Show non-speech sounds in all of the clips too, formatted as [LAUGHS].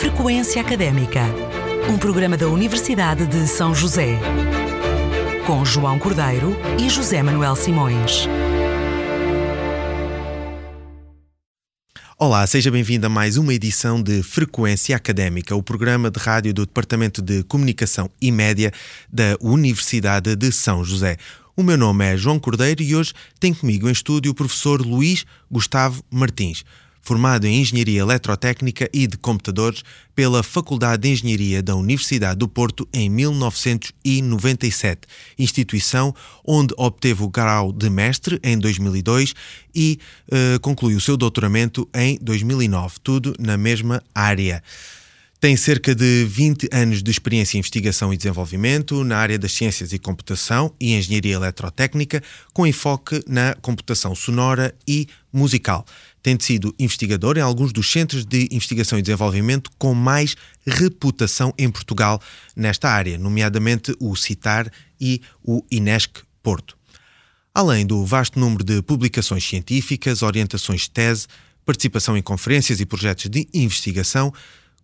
Frequência Académica, um programa da Universidade de São José, com João Cordeiro e José Manuel Simões. Olá, seja bem-vindo a mais uma edição de Frequência Académica, o programa de rádio do Departamento de Comunicação e Média da Universidade de São José. O meu nome é João Cordeiro e hoje tem comigo em estúdio o professor Luís Gustavo Martins formado em Engenharia Eletrotécnica e de Computadores pela Faculdade de Engenharia da Universidade do Porto em 1997, instituição onde obteve o grau de mestre em 2002 e uh, concluiu o seu doutoramento em 2009, tudo na mesma área. Tem cerca de 20 anos de experiência em investigação e desenvolvimento na área das ciências e computação e engenharia eletrotécnica, com enfoque na computação sonora e musical tendo sido investigador em alguns dos centros de investigação e desenvolvimento com mais reputação em Portugal nesta área, nomeadamente o CITAR e o INESC Porto. Além do vasto número de publicações científicas, orientações de tese, participação em conferências e projetos de investigação,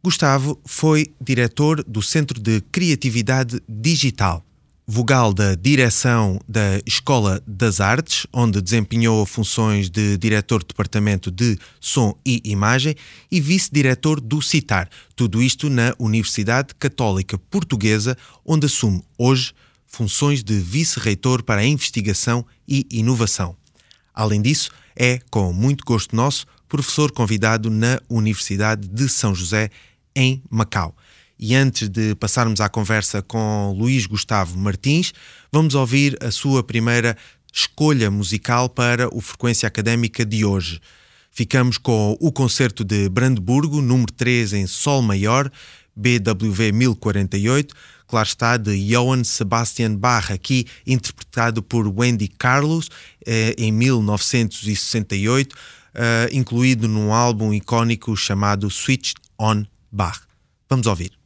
Gustavo foi diretor do Centro de Criatividade Digital vogal da direção da Escola das Artes, onde desempenhou funções de diretor de departamento de som e imagem e vice-diretor do CITAR, tudo isto na Universidade Católica Portuguesa, onde assume hoje funções de vice-reitor para a investigação e inovação. Além disso, é, com muito gosto nosso, professor convidado na Universidade de São José, em Macau. E antes de passarmos à conversa com Luís Gustavo Martins, vamos ouvir a sua primeira escolha musical para o Frequência Académica de hoje. Ficamos com o concerto de Brandburgo, número 3 em Sol Maior, BWV 1048, claro está, de Johann Sebastian Bach, aqui interpretado por Wendy Carlos eh, em 1968, eh, incluído num álbum icónico chamado Switch on Bach. Vamos ouvir.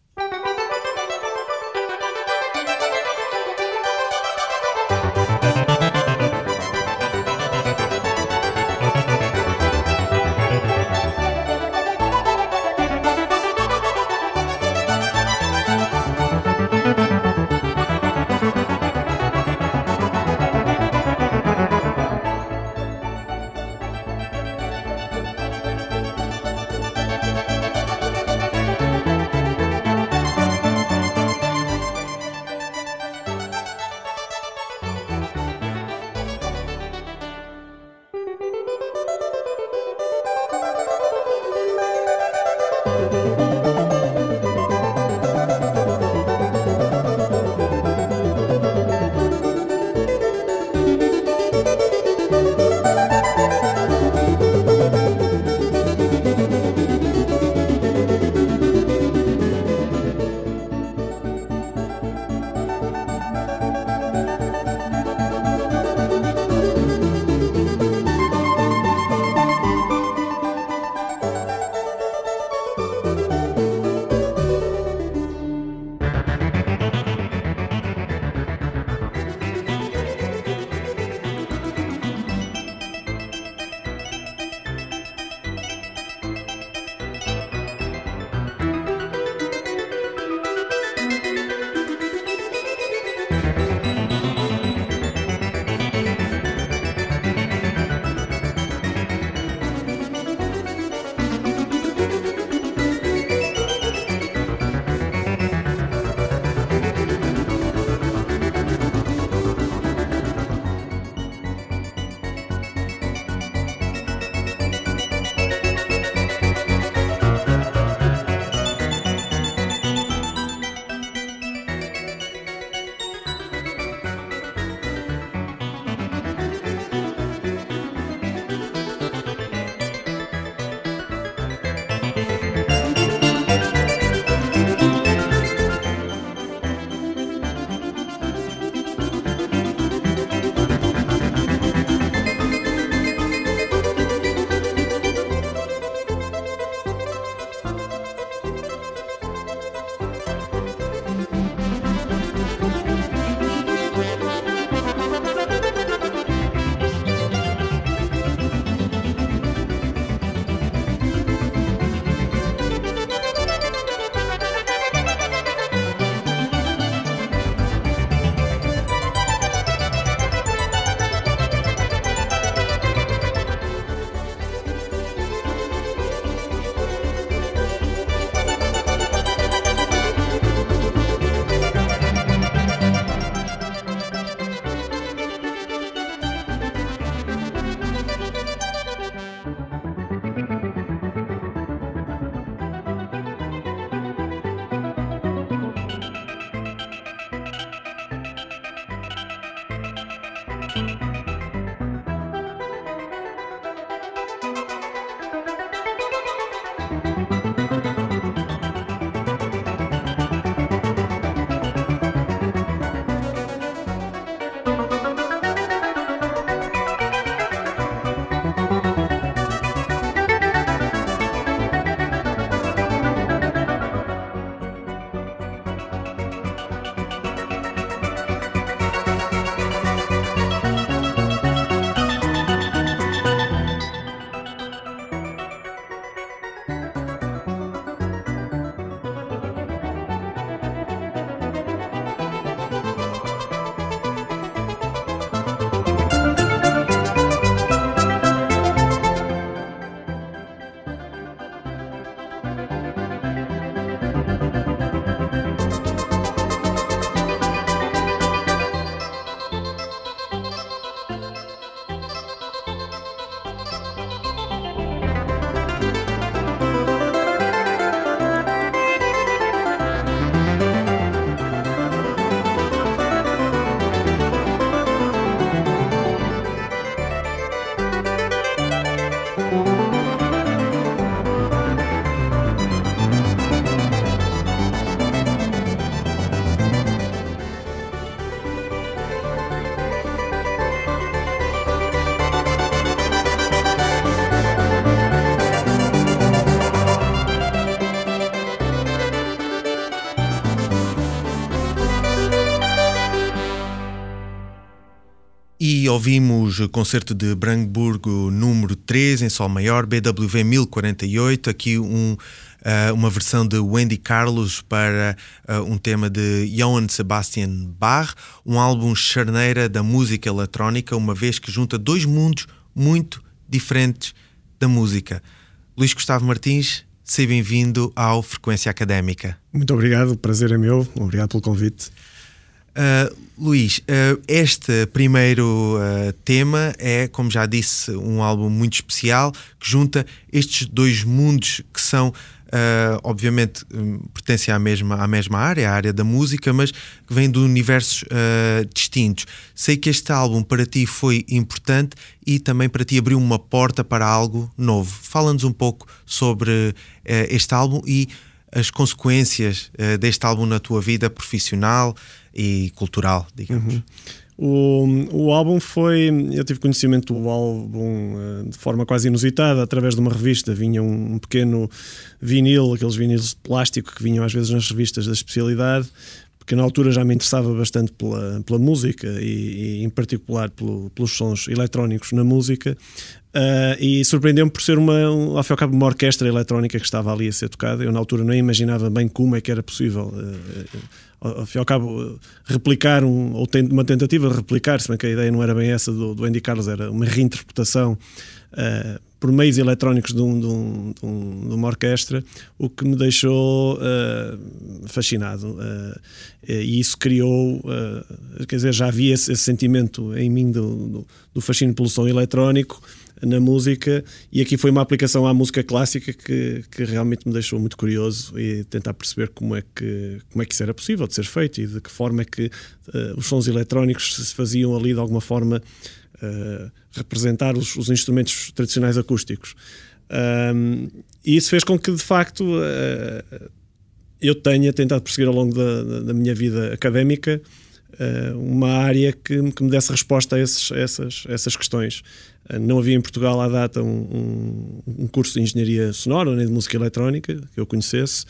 Ouvimos concerto de Brandenburgo número 3 em Sol Maior, BWV 1048, aqui um, uh, uma versão de Wendy Carlos para uh, um tema de Johann Sebastian Bach, um álbum charneira da música eletrónica, uma vez que junta dois mundos muito diferentes da música. Luís Gustavo Martins, seja bem-vindo ao Frequência Académica. Muito obrigado, o prazer é meu, obrigado pelo convite. Uh, Luís, uh, este primeiro uh, tema é, como já disse, um álbum muito especial que junta estes dois mundos que são, obviamente, um, pertencem à mesma, à mesma área, à área da música, mas que vêm de universos distintos. Sei que este álbum para ti foi importante e também para ti abriu uma porta para algo novo. Fala-nos um pouco sobre este álbum e as consequências deste álbum na tua vida profissional e cultural, digamos. Uhum. O, o álbum foi. Eu tive conhecimento do álbum uh, de forma quase inusitada, através de uma revista. Vinha um, um, pequeno vinil, aqueles vinilos de plástico que vinham às vezes nas revistas da especialidade, porque na altura já me interessava bastante pela, pela música e, e em particular pelo, pelos sons eletrónicos na música. Uh, e surpreendeu-me por ser uma, um, ao fim e ao cabo, uma orquestra eletrónica que estava ali a ser tocada. Eu, na altura, nem imaginava bem como é que era possível. Uh, ao fim e ao cabo, replicar um, ou uma tentativa de replicar, se bem que a ideia não era bem essa do, do Andy Carlos, era uma reinterpretação uh, por meios eletrónicos de, um, de, um, de, um, de, uma orquestra, o que me deixou uh, fascinado. Uh, e isso criou, quer dizer, já havia esse, esse sentimento em mim do, do, do fascínio pelo som eletrónico na música e aqui foi uma aplicação à música clássica que, que realmente me deixou muito curioso e tentar perceber como é que como é que isso era possível de ser feito e de que forma é que uh, os sons eletrónicos se faziam ali de alguma forma uh, representar os, os, instrumentos tradicionais acústicos um, e isso fez com que de facto uh, eu tenha tentado perseguir ao longo da, da, minha vida académica uma área que, que, me desse resposta a, esses, essas, essas questões. Não havia em Portugal à data um, um, um, curso de engenharia sonora nem de música eletrónica que eu conhecesse.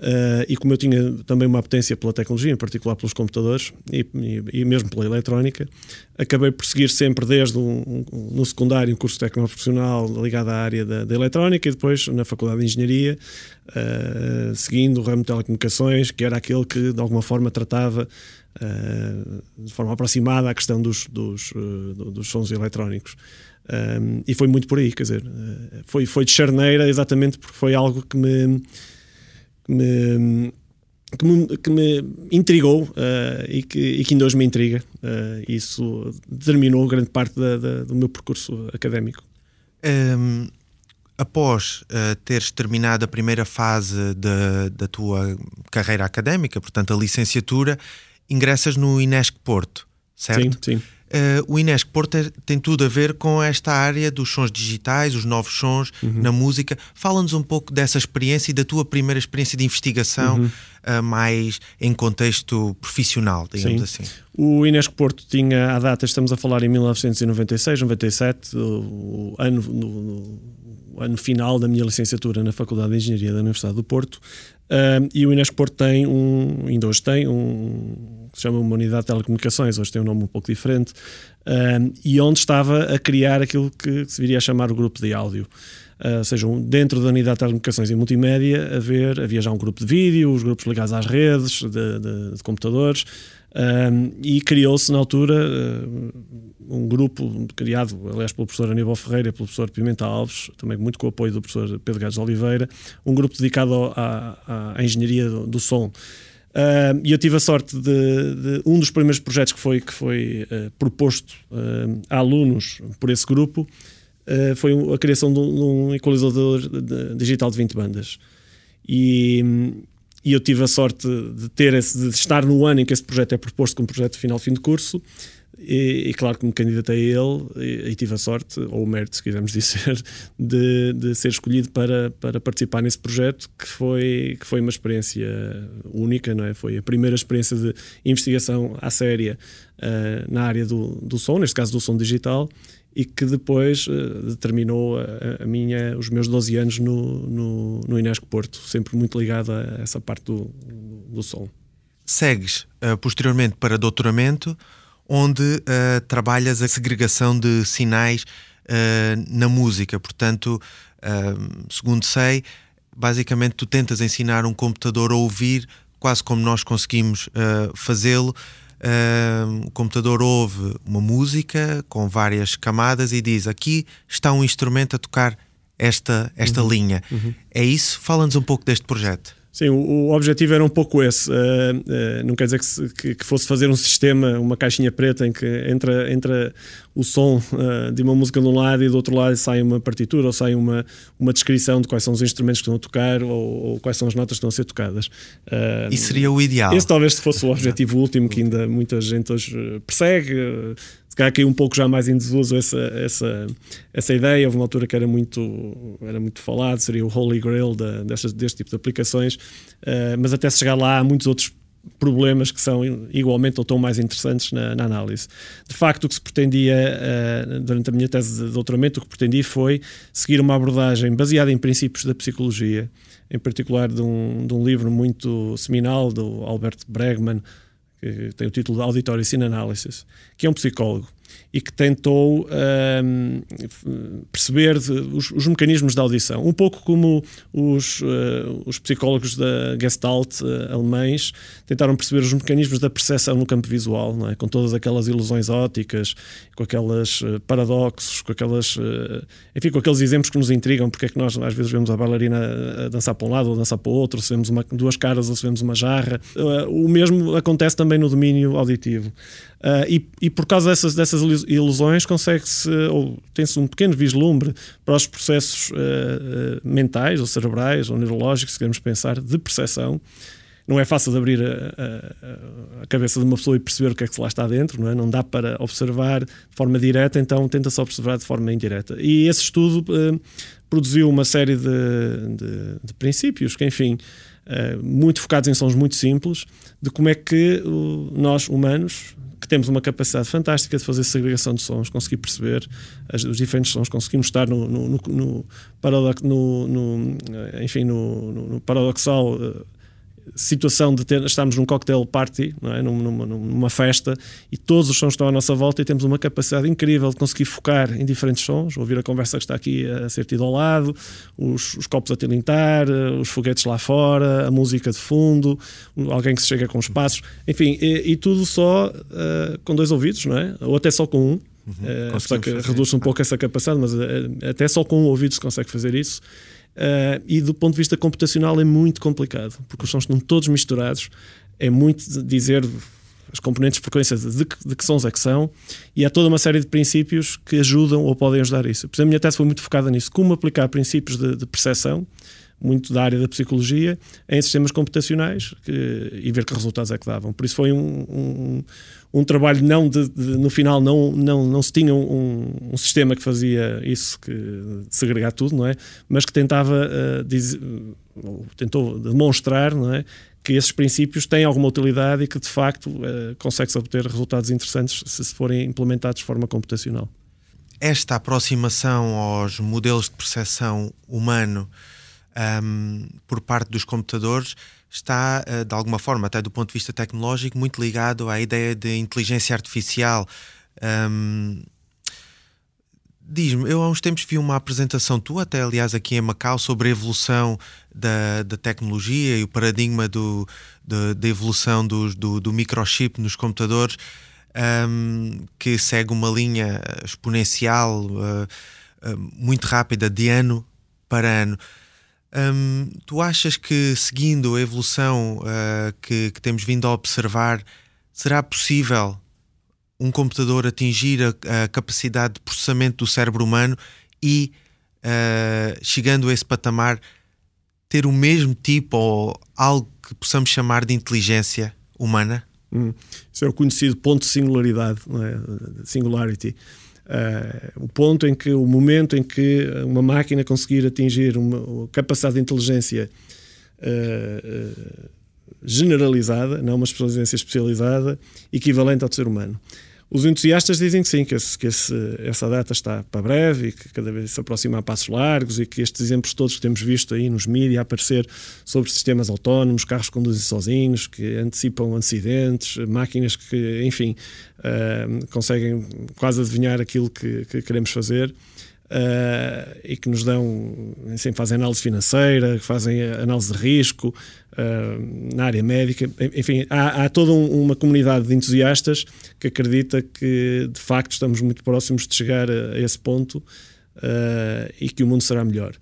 Uh, e como eu tinha também uma apetência pela tecnologia, em particular pelos computadores e, e, e mesmo pela eletrónica, acabei por seguir sempre desde um, um, no secundário um curso técnico-profissional ligado à área da, da, eletrónica e depois na Faculdade de Engenharia, uh, seguindo o ramo de telecomunicações, que era aquele que de alguma forma tratava uh, de forma aproximada à questão dos, dos, dos sons eletrónicos. E foi muito por aí, quer dizer, foi, foi de charneira exatamente porque foi algo que me, que me, que me, que me intrigou uh, e, que, e que ainda hoje me intriga. Uh, isso determinou grande parte da, da, do meu percurso académico. Um, após uh, teres terminado a primeira fase da, da tua carreira académica, portanto a licenciatura, ingressas no Inesc Porto, certo? Sim, sim. Uh, o Inesc Porto tem tudo a ver com esta área dos sons digitais, os novos sons uhum. na música. Fala-nos um pouco dessa experiência e da tua primeira experiência de investigação, uhum. uh, mais em contexto profissional, digamos Sim. assim. O Inesc Porto tinha, à data, estamos a falar em 1996, 97, o ano, no, no ano final da minha licenciatura na Faculdade de Engenharia da Universidade do Porto. Uh, e o Inesc Porto tem um, ainda hoje tem um se chama uma unidade de telecomunicações, hoje tem um nome um pouco diferente, um, e onde estava a criar aquilo que se viria a chamar o grupo de áudio. Uh, ou seja, um, dentro da unidade de telecomunicações e multimédia, haver, havia já um grupo de vídeo, os grupos ligados às redes de, de, de computadores, um, e criou-se na altura uh, um grupo criado, aliás, pelo professor Aníbal Ferreira e pelo professor Pimenta Alves, também muito com o apoio do professor Pedro Gades Oliveira, um grupo dedicado à, à engenharia do, do som. E eu tive a sorte de, de, um dos primeiros projetos que foi, que foi uh, proposto uh, a alunos por esse grupo foi a criação de um, de um equalizador digital de 20 bandas. E, e, eu tive a sorte de ter esse, de estar no ano em que esse projeto é proposto como projeto final fim de curso e, e, claro que me candidatei a ele e, e, tive a sorte, ou o mérito, se quisermos [LAUGHS] dizer, de, de ser escolhido para, para participar nesse projeto, que foi, que foi uma experiência única, não é? Foi a primeira experiência de investigação à séria uh, na área do, do som, neste caso do som digital, e que depois uh, determinou a, a, minha, os meus 12 anos no, no, no Inesco Porto, sempre muito ligado a essa parte do, do som. Segues uh, posteriormente para doutoramento onde uh, trabalhas a segregação de sinais uh, na música. Portanto, uh, segundo sei, basicamente tu tentas ensinar um computador a ouvir quase como nós conseguimos fazê-lo. o computador ouve uma música com várias camadas e diz: Aqui está um instrumento a tocar esta, esta uhum. linha. Uhum. É isso? Fala-nos um pouco deste projeto. Sim, o, o, objetivo era um pouco esse. Uh, uh, não quer dizer que, se, que, que, fosse fazer um sistema, uma caixinha preta em que entra, entra o som uh, de uma música de um lado e do outro lado sai uma partitura ou sai uma, uma descrição de quais são os instrumentos que estão a tocar ou, ou quais são as notas que estão a ser tocadas. Uh, Isso seria o ideal. Esse talvez fosse o objetivo último que ainda muita gente hoje persegue. Se calhar caiu um pouco já mais em desuso essa, essa, essa ideia. Houve uma altura que era muito, era muito falado, seria o Holy Grail da, destas, deste tipo de aplicações, uh, mas até chegar lá há muitos outros problemas que são igualmente ou tão mais interessantes na, na análise. De facto, o que se pretendia, uh, durante a minha tese de doutoramento, o que pretendi foi seguir uma abordagem baseada em princípios da psicologia, em particular de um, de um livro muito seminal do Albert Bregman, que tem o título de Auditory Scene Analysis, que é um psicólogo e que tentou um, perceber os, os, mecanismos da audição, um pouco como os, uh, os psicólogos da Gestalt uh, alemães tentaram perceber os mecanismos da percepção no campo visual, é? com todas aquelas ilusões ópticas, com aquelas uh, paradoxos, com aquelas, enfim, com aqueles exemplos que nos intrigam, porque é que nós às vezes vemos a bailarina a dançar para um lado ou dançar para o outro, se vemos uma, duas caras ou se vemos uma jarra. o mesmo acontece também no domínio auditivo. E, e, por causa dessas, dessas ilusões consegue-se, ou tem-se um pequeno vislumbre para os processos uh, uh, mentais ou cerebrais ou neurológicos, se queremos pensar, de percepção. Não é fácil de abrir a, a, a, cabeça de uma pessoa e perceber o que é que lá está dentro, não é? Não dá para observar de forma direta, então tenta-se observar de forma indireta. E esse estudo produziu uma série de, de, de princípios que, enfim, muito focados em sons muito simples, de como é que nós, humanos, que temos uma capacidade fantástica de fazer segregação de sons, conseguir perceber as, os diferentes sons, conseguimos estar no, no, no, no, paradox, no, no enfim, no, paradoxal uh, situação de ter, estarmos num cocktail party, é? numa, numa, festa, e todos os sons estão à nossa volta e temos uma capacidade incrível de conseguir focar em diferentes sons, ouvir a conversa que está aqui a ser tida ao lado, os, os copos a tilintar, os foguetes lá fora, a música de fundo, alguém que se chega com os passos, enfim, e, e tudo só uh, com dois ouvidos, não é? Ou até só com um. Uhum. Uh, só que reduz um pouco essa capacidade, mas uh, até só com um ouvido se consegue fazer isso. Uh, e do ponto de vista computacional é muito complicado, porque os sons estão todos misturados. É muito dizer as componentes de frequência de que, de que sons é que são, e há toda uma série de princípios que ajudam ou podem ajudar isso. Por exemplo, a minha tese foi muito focada nisso, como aplicar princípios de, de percepção muito da área da psicologia em sistemas computacionais que, e ver que resultados é que davam. Por isso foi um, um, um trabalho não de, de, no final não, não, não se tinha um, um, sistema que fazia isso, que segregar tudo, não é? Mas que tentava uh, tentou demonstrar, não é? que esses princípios têm alguma utilidade e que de facto uh, consegue-se obter resultados interessantes se forem implementados de forma computacional. Esta aproximação aos modelos de percepção humano um, por parte dos computadores está, uh, de alguma forma, até do ponto de vista tecnológico, muito ligado à ideia de inteligência artificial. Um, Diz-me, eu há uns tempos vi uma apresentação tua, até aliás aqui em Macau, sobre a evolução da, da tecnologia e o paradigma do, da evolução do, do, do, microchip nos computadores, um, que segue uma linha exponencial uh, uh, muito rápida de ano para ano. Um, tu achas que seguindo a evolução uh, que, que temos vindo a observar, será possível um computador atingir a, a capacidade de processamento do cérebro humano e, uh, chegando a esse patamar, ter o mesmo tipo ou algo que possamos chamar de inteligência humana? Hum. Isso é o conhecido ponto de singularidade, é? singularity. Uh, o ponto em que, o momento em que uma máquina conseguir atingir uma, capacidade de inteligência uh, uh, generalizada, não uma inteligência especializada, equivalente ao ser humano. Os entusiastas dizem que sim, que, esse, que esse, essa data está para breve e que cada vez se aproxima a passos largos e que estes exemplos todos que temos visto aí nos mídias aparecer sobre sistemas autónomos, carros que conduzem sozinhos, que antecipam acidentes, máquinas que, enfim, uh, conseguem quase adivinhar aquilo que, que queremos fazer uh, e que nos dão, assim, fazem análise financeira, fazem análise de risco uh, na área médica. Enfim, há, há toda um, uma comunidade de entusiastas que acredita que de facto estamos muito próximos de chegar a, a esse ponto uh, e que o mundo será melhor.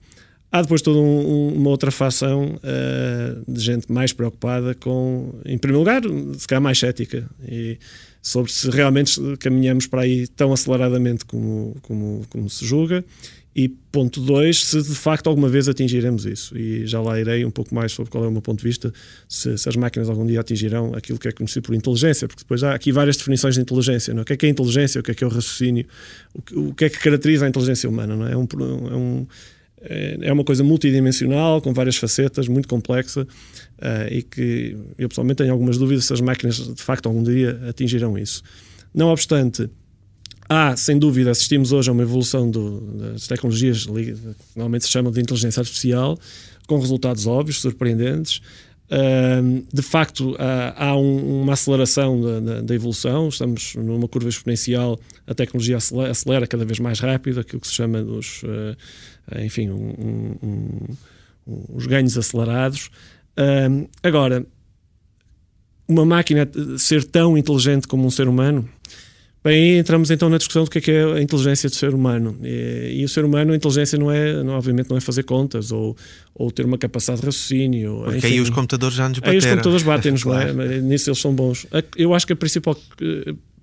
Há depois toda um, uma outra facção uh, de gente mais preocupada com, em primeiro lugar, se calhar mais cética. E, sobre se realmente caminhamos para aí tão aceleradamente como, como, como se julga. E ponto 2, se de facto alguma vez atingiremos isso. E já lá irei um pouco mais sobre qual é o meu ponto de vista, se, se as máquinas algum dia atingirão aquilo que é conhecido por inteligência, porque depois há aqui várias definições de inteligência. Não é? O que é que é inteligência, o que é que é o raciocínio, o que, o que é que caracteriza a inteligência humana. Não é? É, um, é, um, é uma coisa multidimensional, com várias facetas, muito complexa, uh, e que eu pessoalmente tenho algumas dúvidas se as máquinas de facto algum dia atingirão isso. Não obstante, há, sem dúvida, assistimos hoje a uma evolução do, das tecnologias que normalmente se chamam de inteligência artificial, com resultados óbvios, surpreendentes. Uh, de facto, há um, uma aceleração da, da, evolução, estamos numa curva exponencial, a tecnologia acelera, cada vez mais rápido, aquilo que se chama dos, uh, enfim, um, um, os ganhos acelerados agora, uma máquina ser tão inteligente como um ser humano, bem, entramos então na discussão do que é, que é a inteligência do ser humano. E, e, o ser humano, a inteligência não é, não, obviamente, não é fazer contas ou, ou ter uma capacidade de raciocínio. Porque enfim, aí os computadores já nos bateram. Aí os computadores batem-nos, [LAUGHS] claro. é? Nisso eles são bons. Eu acho que a principal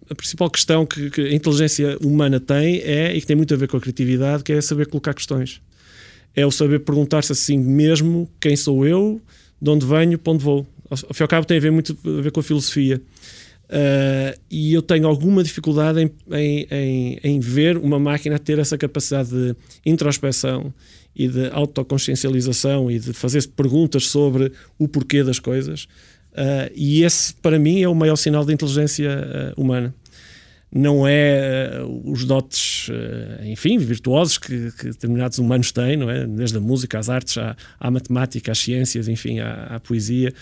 a principal questão que, que, a inteligência humana tem é, e que tem muito a ver com a criatividade, que é saber colocar questões. É o saber perguntar-se assim mesmo quem sou eu, de onde venho, para onde vou. Ao fim e ao cabo tem a ver muito a ver com a filosofia. Uh, e eu tenho alguma dificuldade em, em, em, em, ver uma máquina ter essa capacidade de introspeção e de autoconsciencialização e de fazer perguntas sobre o porquê das coisas. Uh, e esse, para mim, é o maior sinal de inteligência uh, humana não é uh, os dotes, enfim, virtuosos que, que, determinados humanos têm, não é? Desde a música, às artes, à, à matemática, às ciências, enfim, à, à poesia,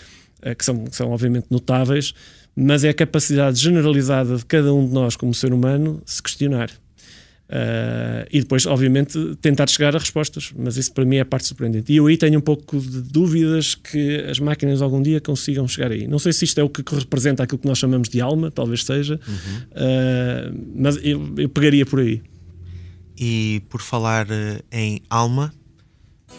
que são, são obviamente notáveis, mas é a capacidade generalizada de cada um de nós como ser humano se questionar. Uh, e depois, obviamente, tentar chegar a respostas. Mas isso para mim é a parte surpreendente. E eu aí tenho um pouco de dúvidas que as máquinas algum dia consigam chegar aí. Não sei se isto é o que representa aquilo que nós chamamos de alma, talvez seja, uhum. uh, mas eu, eu, pegaria por aí. E por falar eh, em alma,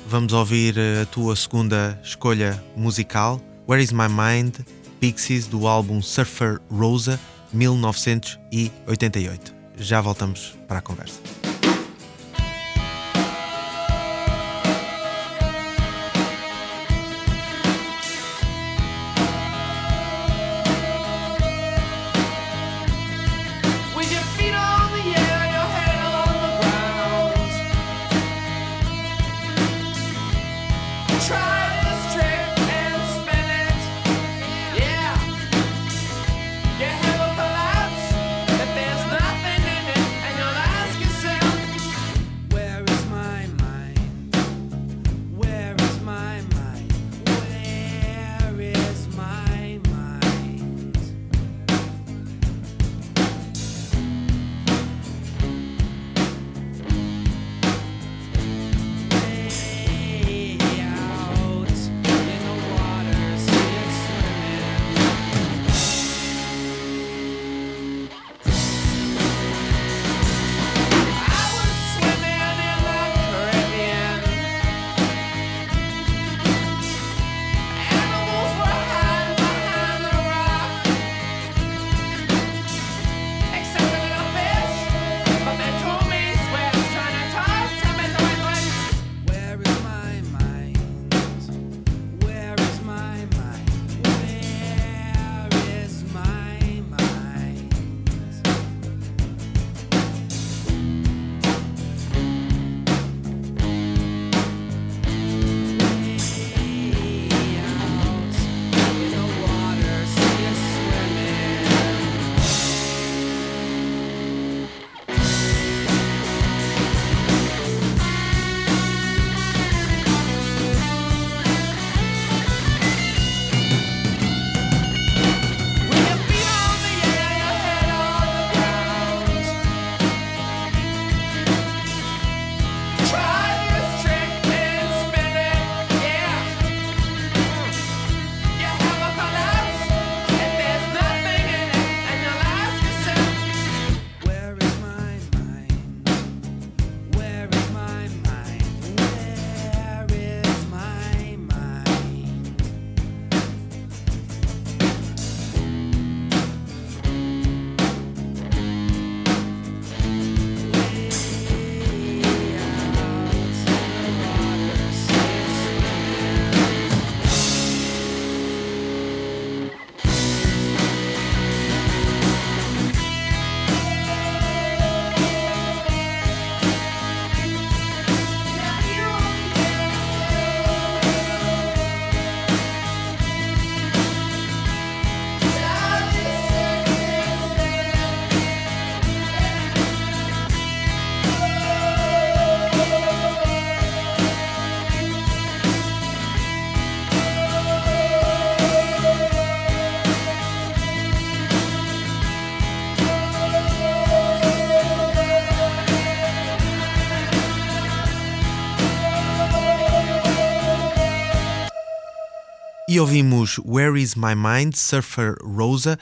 vamos ouvir a tua segunda escolha musical, Where Is My Mind, Pixies, do álbum Surfer Rosa, 1988 já voltamos para a conversa. E ouvimos Where Is My Mind, Surfer Rosa,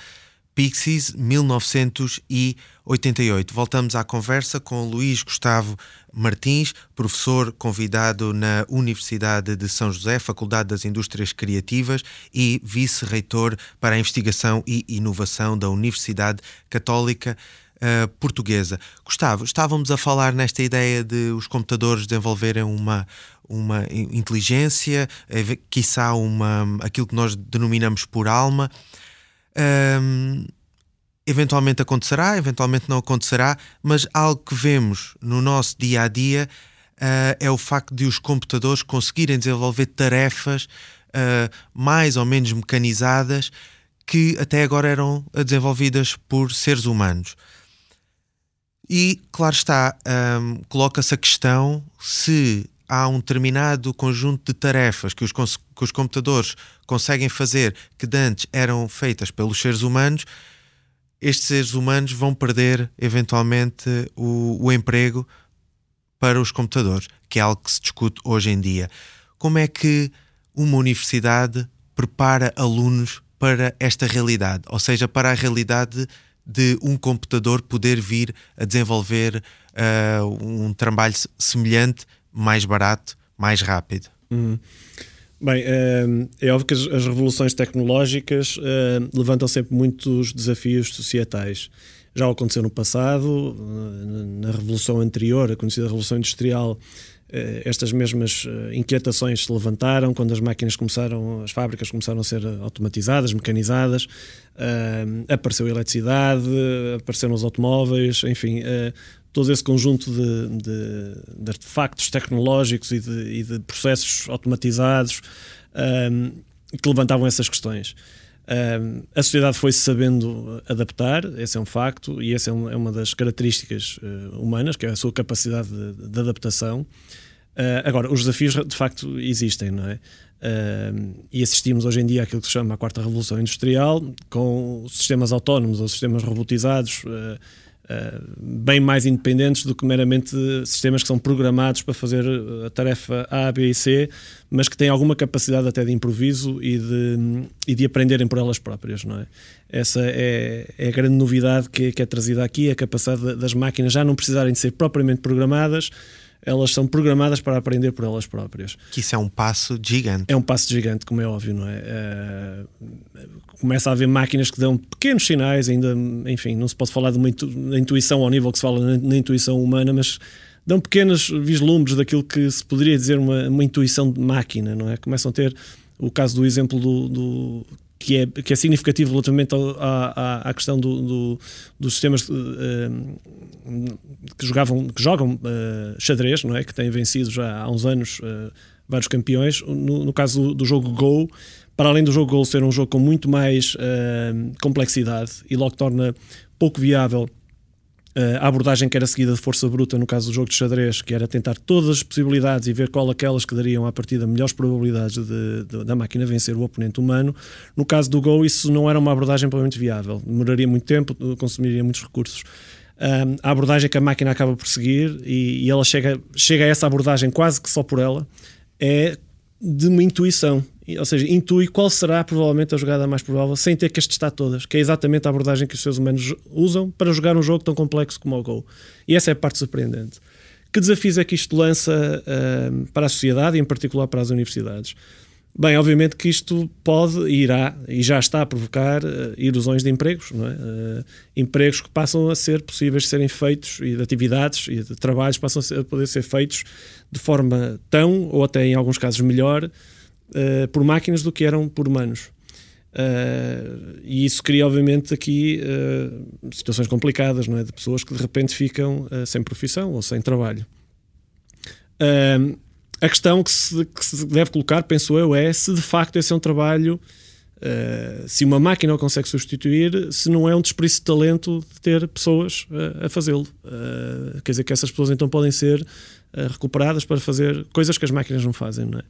Pixies 1988. Voltamos à conversa com Luís Gustavo Martins, professor convidado na Universidade de São José, Faculdade das Indústrias Criativas e vice-reitor para a investigação e inovação da Universidade Católica uh, Portuguesa. Gustavo, estávamos a falar nesta ideia de os computadores desenvolverem uma uma inteligência, eh, quiçá uma, aquilo que nós denominamos por alma. Um, eventualmente acontecerá, eventualmente não acontecerá, mas algo que vemos no nosso dia a dia uh, é o facto de os computadores conseguirem desenvolver tarefas uh, mais ou menos mecanizadas que até agora eram desenvolvidas por seres humanos. E, claro está, um, coloca-se a questão se há um determinado conjunto de tarefas que os, que os computadores conseguem fazer que antes eram feitas pelos seres humanos, estes seres humanos vão perder eventualmente o, o emprego para os computadores, que é algo que se discute hoje em dia. Como é que uma universidade prepara alunos para esta realidade, ou seja, para a realidade de um computador poder vir a desenvolver uh, um trabalho semelhante mais barato, mais rápido. Uhum. Bem, é, é óbvio que as, revoluções tecnológicas é, levantam sempre muitos desafios societais. Já aconteceu no passado, na revolução anterior, a conhecida Revolução Industrial, estas mesmas inquietações se levantaram quando as máquinas começaram, as fábricas começaram a ser automatizadas, mecanizadas, apareceu a eletricidade, apareceram os automóveis, enfim, todo esse conjunto de, de, de artefactos tecnológicos e de, e de processos automatizados um, que levantavam essas questões. Um, a sociedade foi-se sabendo adaptar, esse é um facto, e essa é, um, é, uma das características uh, humanas, que é a sua capacidade de, de adaptação. Uh, agora, os desafios de facto existem, não é? Uh, e assistimos hoje em dia àquilo que se chama a quarta revolução industrial, com sistemas autónomos ou sistemas robotizados eh, bem mais independentes do que meramente sistemas que são programados para fazer a tarefa A, B e C, mas que têm alguma capacidade até de improviso e de, e de aprenderem por elas próprias, não é? Essa é, é a grande novidade que, que é trazida aqui, a capacidade das máquinas já não precisarem de ser propriamente programadas, elas são programadas para aprender por elas próprias. Que isso é um passo gigante. É um passo gigante, como é óbvio, não é? é começa a haver máquinas que dão pequenos sinais, ainda, enfim, não se pode falar de uma intu intuição ao nível que se fala na, na, intuição humana, mas dão pequenos vislumbres daquilo que se poderia dizer uma, uma intuição de máquina, não é? Começam a ter o caso do exemplo do, do que é, que é significativo relativamente à, à, à questão do, do, dos sistemas uh, que, jogavam, que jogam uh, xadrez, não é? que têm vencido já há uns anos uh, vários campeões. No, no caso do, do, jogo Go, para além do jogo Go ser um jogo com muito mais complexidade e logo torna pouco viável a abordagem que era seguida de força bruta no caso do jogo de xadrez, que era tentar todas as possibilidades e ver qual aquelas que dariam à partida melhores probabilidades de, de, da máquina vencer o oponente humano. No caso do Go, isso não era uma abordagem provavelmente viável, demoraria muito tempo, consumiria muitos recursos. Um, a abordagem que a máquina acaba por seguir, e, e ela chega, chega a essa abordagem quase que só por ela, é de uma intuição ou seja, intui qual será provavelmente a jogada mais provável sem ter que as testar todas, que é exatamente a abordagem que os seres humanos usam para jogar um jogo tão complexo como o Go. E essa é a parte surpreendente. Que desafios é que isto lança uh, para a sociedade e, em particular, para as universidades? Bem, obviamente que isto pode e irá, e já está a provocar uh, erosões de empregos, não é? Uh, empregos que passam a ser possíveis de serem feitos e de atividades e de trabalhos passam a, ser, a poder ser feitos de forma tão, ou até em alguns casos melhor, uh, por máquinas do que eram por humanos. Uh, e isso cria, obviamente, aqui uh, situações complicadas, não é? De pessoas que de repente ficam uh, sem profissão ou sem trabalho. a questão que se, que se, deve colocar, penso eu, é se de facto esse é um trabalho, se uma máquina o consegue substituir, se não é um desperdício de talento de ter pessoas a fazê-lo. quer dizer que essas pessoas então podem ser recuperadas para fazer coisas que as máquinas não fazem, não é?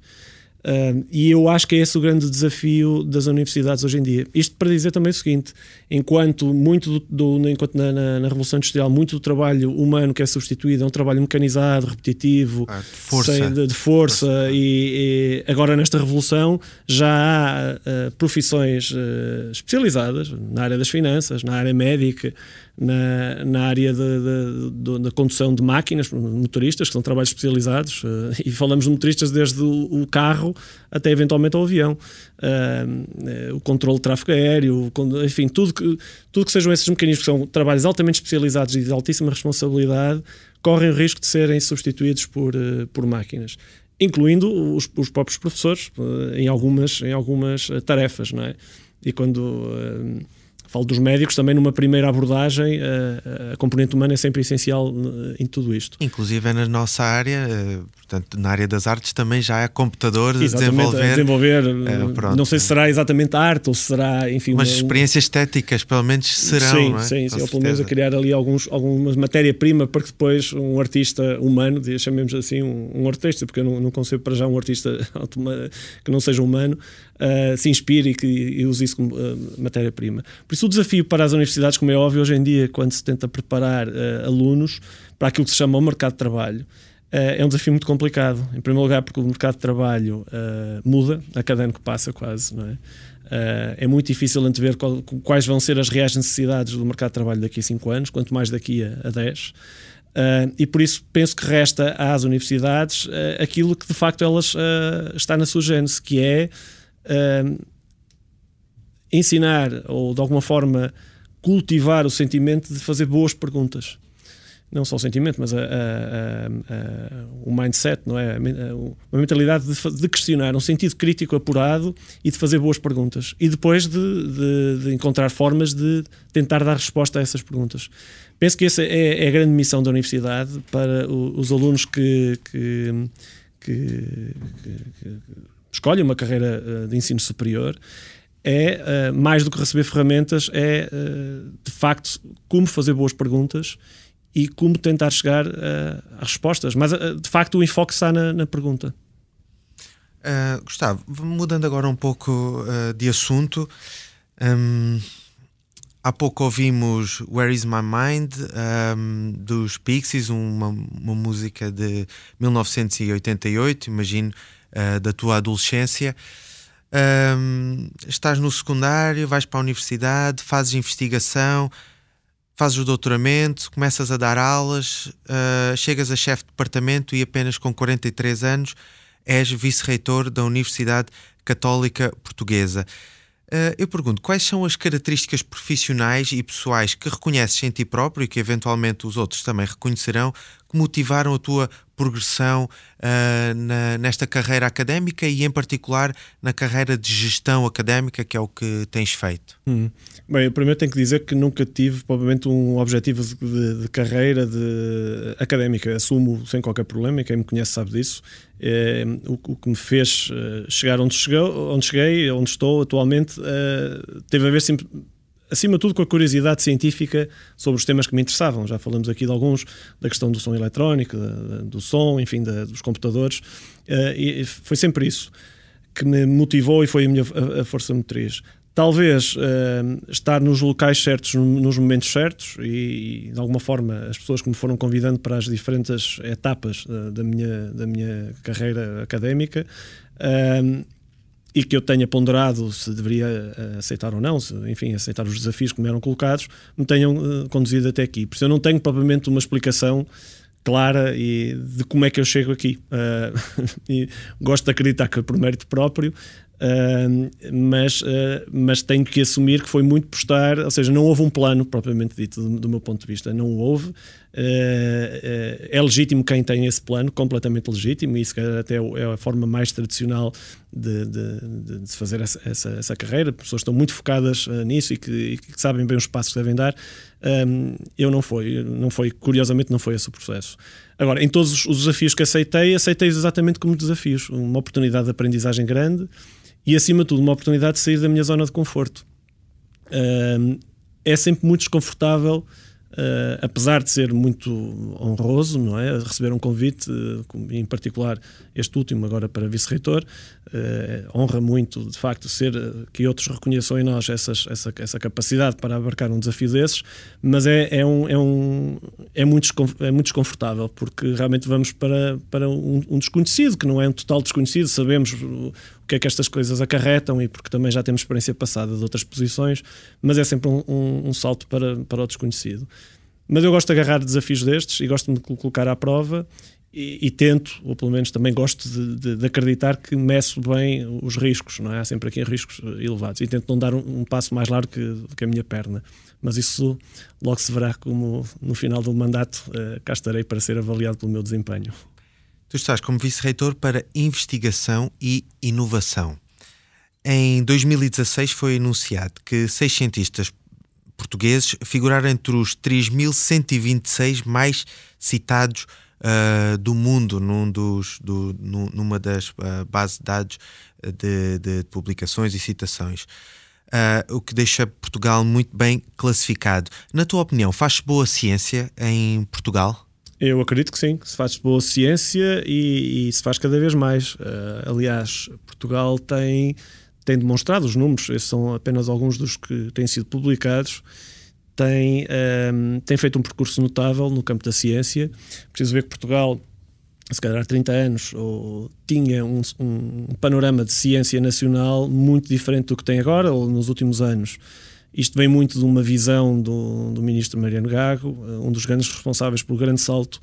Uh, e eu acho que é esse o grande desafio das universidades hoje em dia. Isto para dizer também o seguinte: enquanto muito do, do enquanto na, na, na, Revolução Industrial, muito do trabalho humano que é substituído é um trabalho mecanizado, repetitivo, ah, de força, sem, de, de força, força. E, e, agora nesta revolução já há uh, profissões uh, especializadas na área das finanças, na área médica, na, na área da condução de máquinas, motoristas, que são trabalhos especializados, uh, e falamos de motoristas desde o, o carro até eventualmente ao avião, uh, o controle de tráfego aéreo, enfim, tudo que, tudo que sejam esses mecanismos que são trabalhos altamente especializados e de altíssima responsabilidade, correm o risco de serem substituídos por, por máquinas incluindo os, os próprios professores em algumas, em algumas tarefas, não é? E quando falo dos médicos, também numa primeira abordagem, a, a, componente humana é sempre essencial em tudo isto. Inclusive é na nossa área, eh, portanto, na área das artes também já há computador de desenvolver. desenvolver é, não sei se será exatamente arte ou se será, enfim. Mas uma, experiências estéticas, pelo menos serão. Sim, é? sim, sim ou pelo menos a criar ali alguns, alguma matéria-prima para que depois um artista humano, chamemos assim, um, um artista, porque eu não, não concebo para já um artista [LAUGHS] que não seja humano, uh, se inspire e, que, e use isso como uh, matéria-prima. Por isso, o desafio para as universidades, como é óbvio, hoje em dia, quando se tenta preparar uh, alunos para aquilo que se chama o mercado de trabalho, é um desafio muito complicado. Em primeiro lugar, porque o mercado de trabalho muda, a cada ano que passa, quase, não é? Uh, é muito difícil antever qual, quais vão ser as reais necessidades do mercado de trabalho daqui a 5 anos, quanto mais daqui a 10. Uh, e por isso penso que resta às universidades uh, aquilo que de facto elas está na sua gênese, que é uh, ensinar ou de alguma forma cultivar o sentimento de fazer boas perguntas. Não só o sentimento, mas a, a, a, o mindset, não é? Uma mentalidade de, de, questionar, um sentido crítico apurado e de fazer boas perguntas. E depois de, de, de encontrar formas de tentar dar resposta a essas perguntas. Penso que essa é, é a grande missão da universidade para os alunos que, que, que, que escolhem uma carreira uh, de ensino superior, é uh, mais do que receber ferramentas, é uh, de facto como fazer boas perguntas e como tentar chegar a respostas. Mas de facto o enfoque está na, na pergunta. Gustavo, mudando agora um pouco de assunto. Um, há pouco ouvimos Where Is My Mind um, dos Pixies, uma, uma música de 1988, imagino uh, da tua adolescência. Um, estás no secundário, vais para a universidade, fazes investigação, fazes o doutoramento, começas a dar aulas, uh, chegas a chefe de departamento e apenas com 43 anos és vice-reitor da Universidade Católica Portuguesa. Uh, eu pergunto, quais são as características profissionais e pessoais que reconheces em ti próprio e que eventualmente os outros também reconhecerão que motivaram a tua progressão uh, na, nesta carreira académica e, em particular, na carreira de gestão académica, que é o que tens feito? Hum. Bem, eu primeiro tenho que dizer que nunca tive, provavelmente, um objetivo de, de carreira de, académica. Assumo sem qualquer problema, e quem me conhece sabe disso. É, o, o, que me fez uh, chegar onde, chegou, onde cheguei, onde estou atualmente, uh, teve a ver sempre acima de tudo com a curiosidade científica sobre os temas que me interessavam. Já falamos aqui de alguns, da questão do som eletrónico, do som, enfim, dos computadores, uh, e foi sempre isso que me motivou e foi a minha a, força motriz. Talvez uh, estar nos locais certos, nos momentos certos, e, e, de alguma forma as pessoas que me foram convidando para as diferentes etapas uh, da, minha, da minha carreira académica e que eu tenha ponderado se deveria eh, aceitar ou não, se, enfim, aceitar os desafios que me eram colocados, me tenham uh, conduzido até aqui. Por isso eu não tenho propriamente uma explicação clara e de como é que eu chego aqui. Uh, [LAUGHS] gosto de acreditar que é por mérito próprio, Uh, mas, uh, mas tenho que assumir que foi muito postar, ou seja, não houve um plano propriamente dito, do, do meu ponto de vista, não houve. Uh, é legítimo quem tem esse plano, completamente legítimo, e isso até é a forma mais tradicional de, de, de fazer essa, essa, essa, carreira. As pessoas estão muito focadas nisso e que, e que, sabem bem os passos que devem dar. Um, eu não foi, não foi, curiosamente, não foi esse o processo. Agora, em todos os desafios que aceitei, aceitei exatamente como desafios. Uma oportunidade de aprendizagem grande e, acima de tudo, uma oportunidade de sair da minha zona de conforto. é sempre muito desconfortável Uh, apesar de ser muito honroso, não é? Receber um convite, uh, em particular este último, agora para vice-reitor, uh, honra muito, de facto, ser que outros reconheçam em nós essas, essa, essa capacidade para abarcar um desafio desses, mas é, é, um, é, um, é, muito, é muito desconfortável, porque realmente vamos para, para um, um desconhecido, que não é um total desconhecido, sabemos que é que estas coisas acarretam e porque também já temos experiência passada de outras posições, mas é sempre um, um, um salto para, para o desconhecido. Mas eu gosto de agarrar desafios destes e gosto de me colocar à prova e, e, tento, ou pelo menos também gosto de, de, de, acreditar que meço bem os riscos, não é? Há sempre aqui riscos elevados e tento não dar um, um passo mais largo que, que, a minha perna. Mas isso logo se verá como no final do mandato uh, cá estarei para ser avaliado pelo meu desempenho. Tu estás como vice-reitor para investigação e inovação. Em 2016 foi anunciado que seis cientistas portugueses figuraram entre os 3.126 mais citados uh, do mundo num dos, do, numa das uh, bases de dados de, de publicações e citações. Uh, o que deixa Portugal muito bem classificado. Na tua opinião, faz boa ciência em Portugal? Eu acredito que sim, que se faz boa ciência e, e se faz cada vez mais. Uh, aliás, Portugal tem tem demonstrado os números, esses são apenas alguns dos que têm sido publicados, tem, ehm, tem feito um percurso notável no campo da ciência. Preciso ver que Portugal, se calhar há 30 anos, ou, tinha um, um, panorama de ciência nacional muito diferente do que tem agora, ou nos últimos anos. Isto vem muito de uma visão do, do ministro Mariano Gago, um dos grandes responsáveis pelo grande salto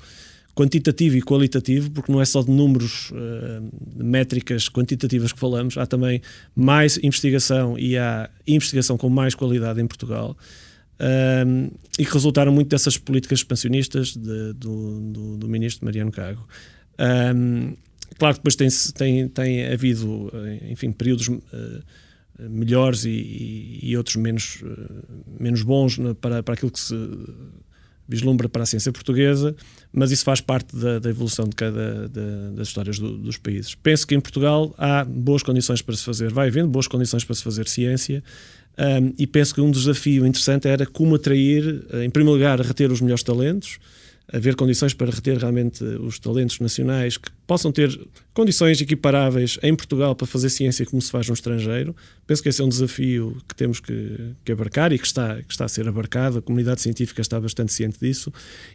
quantitativo e qualitativo, porque não é só de números, uh, de métricas quantitativas que falamos, há também mais investigação e há investigação com mais qualidade em Portugal. Uh, e que resultaram muito dessas políticas expansionistas de, do, do, do, ministro Mariano Cago. Um, claro que depois tem, tem, tem havido, enfim, períodos uh, melhores e, e, outros menos, uh, menos bons para, para aquilo que se vislumbra para a ciência portuguesa, mas isso faz parte da, da evolução de cada da, das histórias do, dos países. Penso que em Portugal há boas condições para se fazer, vai havendo boas condições para se fazer ciência, um, e penso que um desafio interessante era como atrair, em primeiro lugar, reter os melhores talentos, haver condições para reter realmente os talentos nacionais que possam ter condições equiparáveis em Portugal para fazer ciência como se faz no estrangeiro. Penso que esse é um desafio que temos que, que abarcar e que está, que está a ser abarcado. A comunidade científica está bastante ciente disso.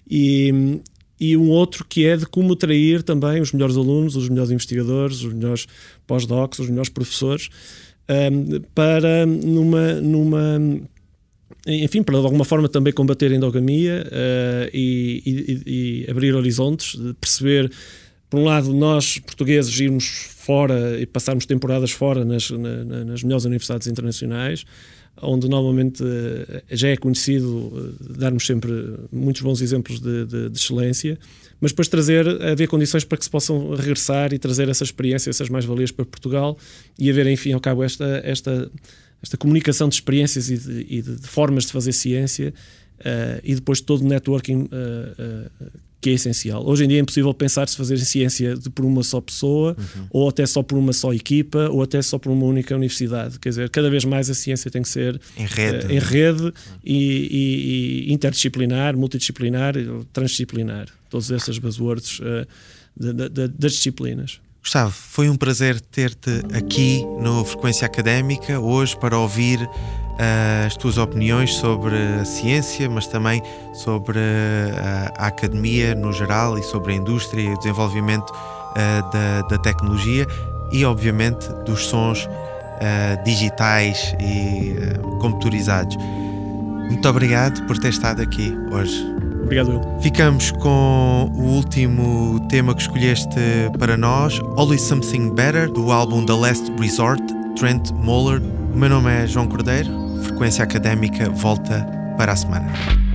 E, e um outro que é de como atrair também os melhores alunos, os melhores investigadores, os melhores pós-docs, os melhores professores um, para numa, numa enfim, para de alguma forma também combater a endogamia uh, e, e, e, abrir horizontes, perceber, por um lado, nós portugueses irmos fora e passarmos temporadas fora nas, na, nas melhores universidades internacionais, onde normalmente uh, já é conhecido uh, darmos sempre muitos bons exemplos de, de, de, excelência, mas depois trazer, haver condições para que se possam regressar e trazer essa experiência, essas mais-valias para Portugal e haver, enfim, ao cabo, esta, esta esta comunicação de experiências e de, e de formas de fazer ciência uh, e depois todo o networking uh, uh, que é essencial. Hoje em dia é impossível pensar se fazer ciência de, por uma só pessoa, uhum. ou até só por uma só equipa, ou até só por uma única universidade. Quer dizer, cada vez mais a ciência tem que ser em rede, em rede uhum. e, e, e, interdisciplinar, multidisciplinar, transdisciplinar. Todas essas buzzwords de, de, das disciplinas. Gustavo, foi um prazer ter-te aqui no Frequência Académica hoje para ouvir uh, as tuas opiniões sobre a ciência, mas também sobre uh, a academia no geral e sobre a indústria e o desenvolvimento uh, da, da, tecnologia e, obviamente, dos sons digitais e computarizados. Muito obrigado por ter estado aqui hoje. Obrigado, eu. Ficamos com o último tema que escolheste para nós, Always Something Better, do álbum The Last Resort, Trent Moller. O meu nome é João Cordeiro, Frequência Académica volta para a semana.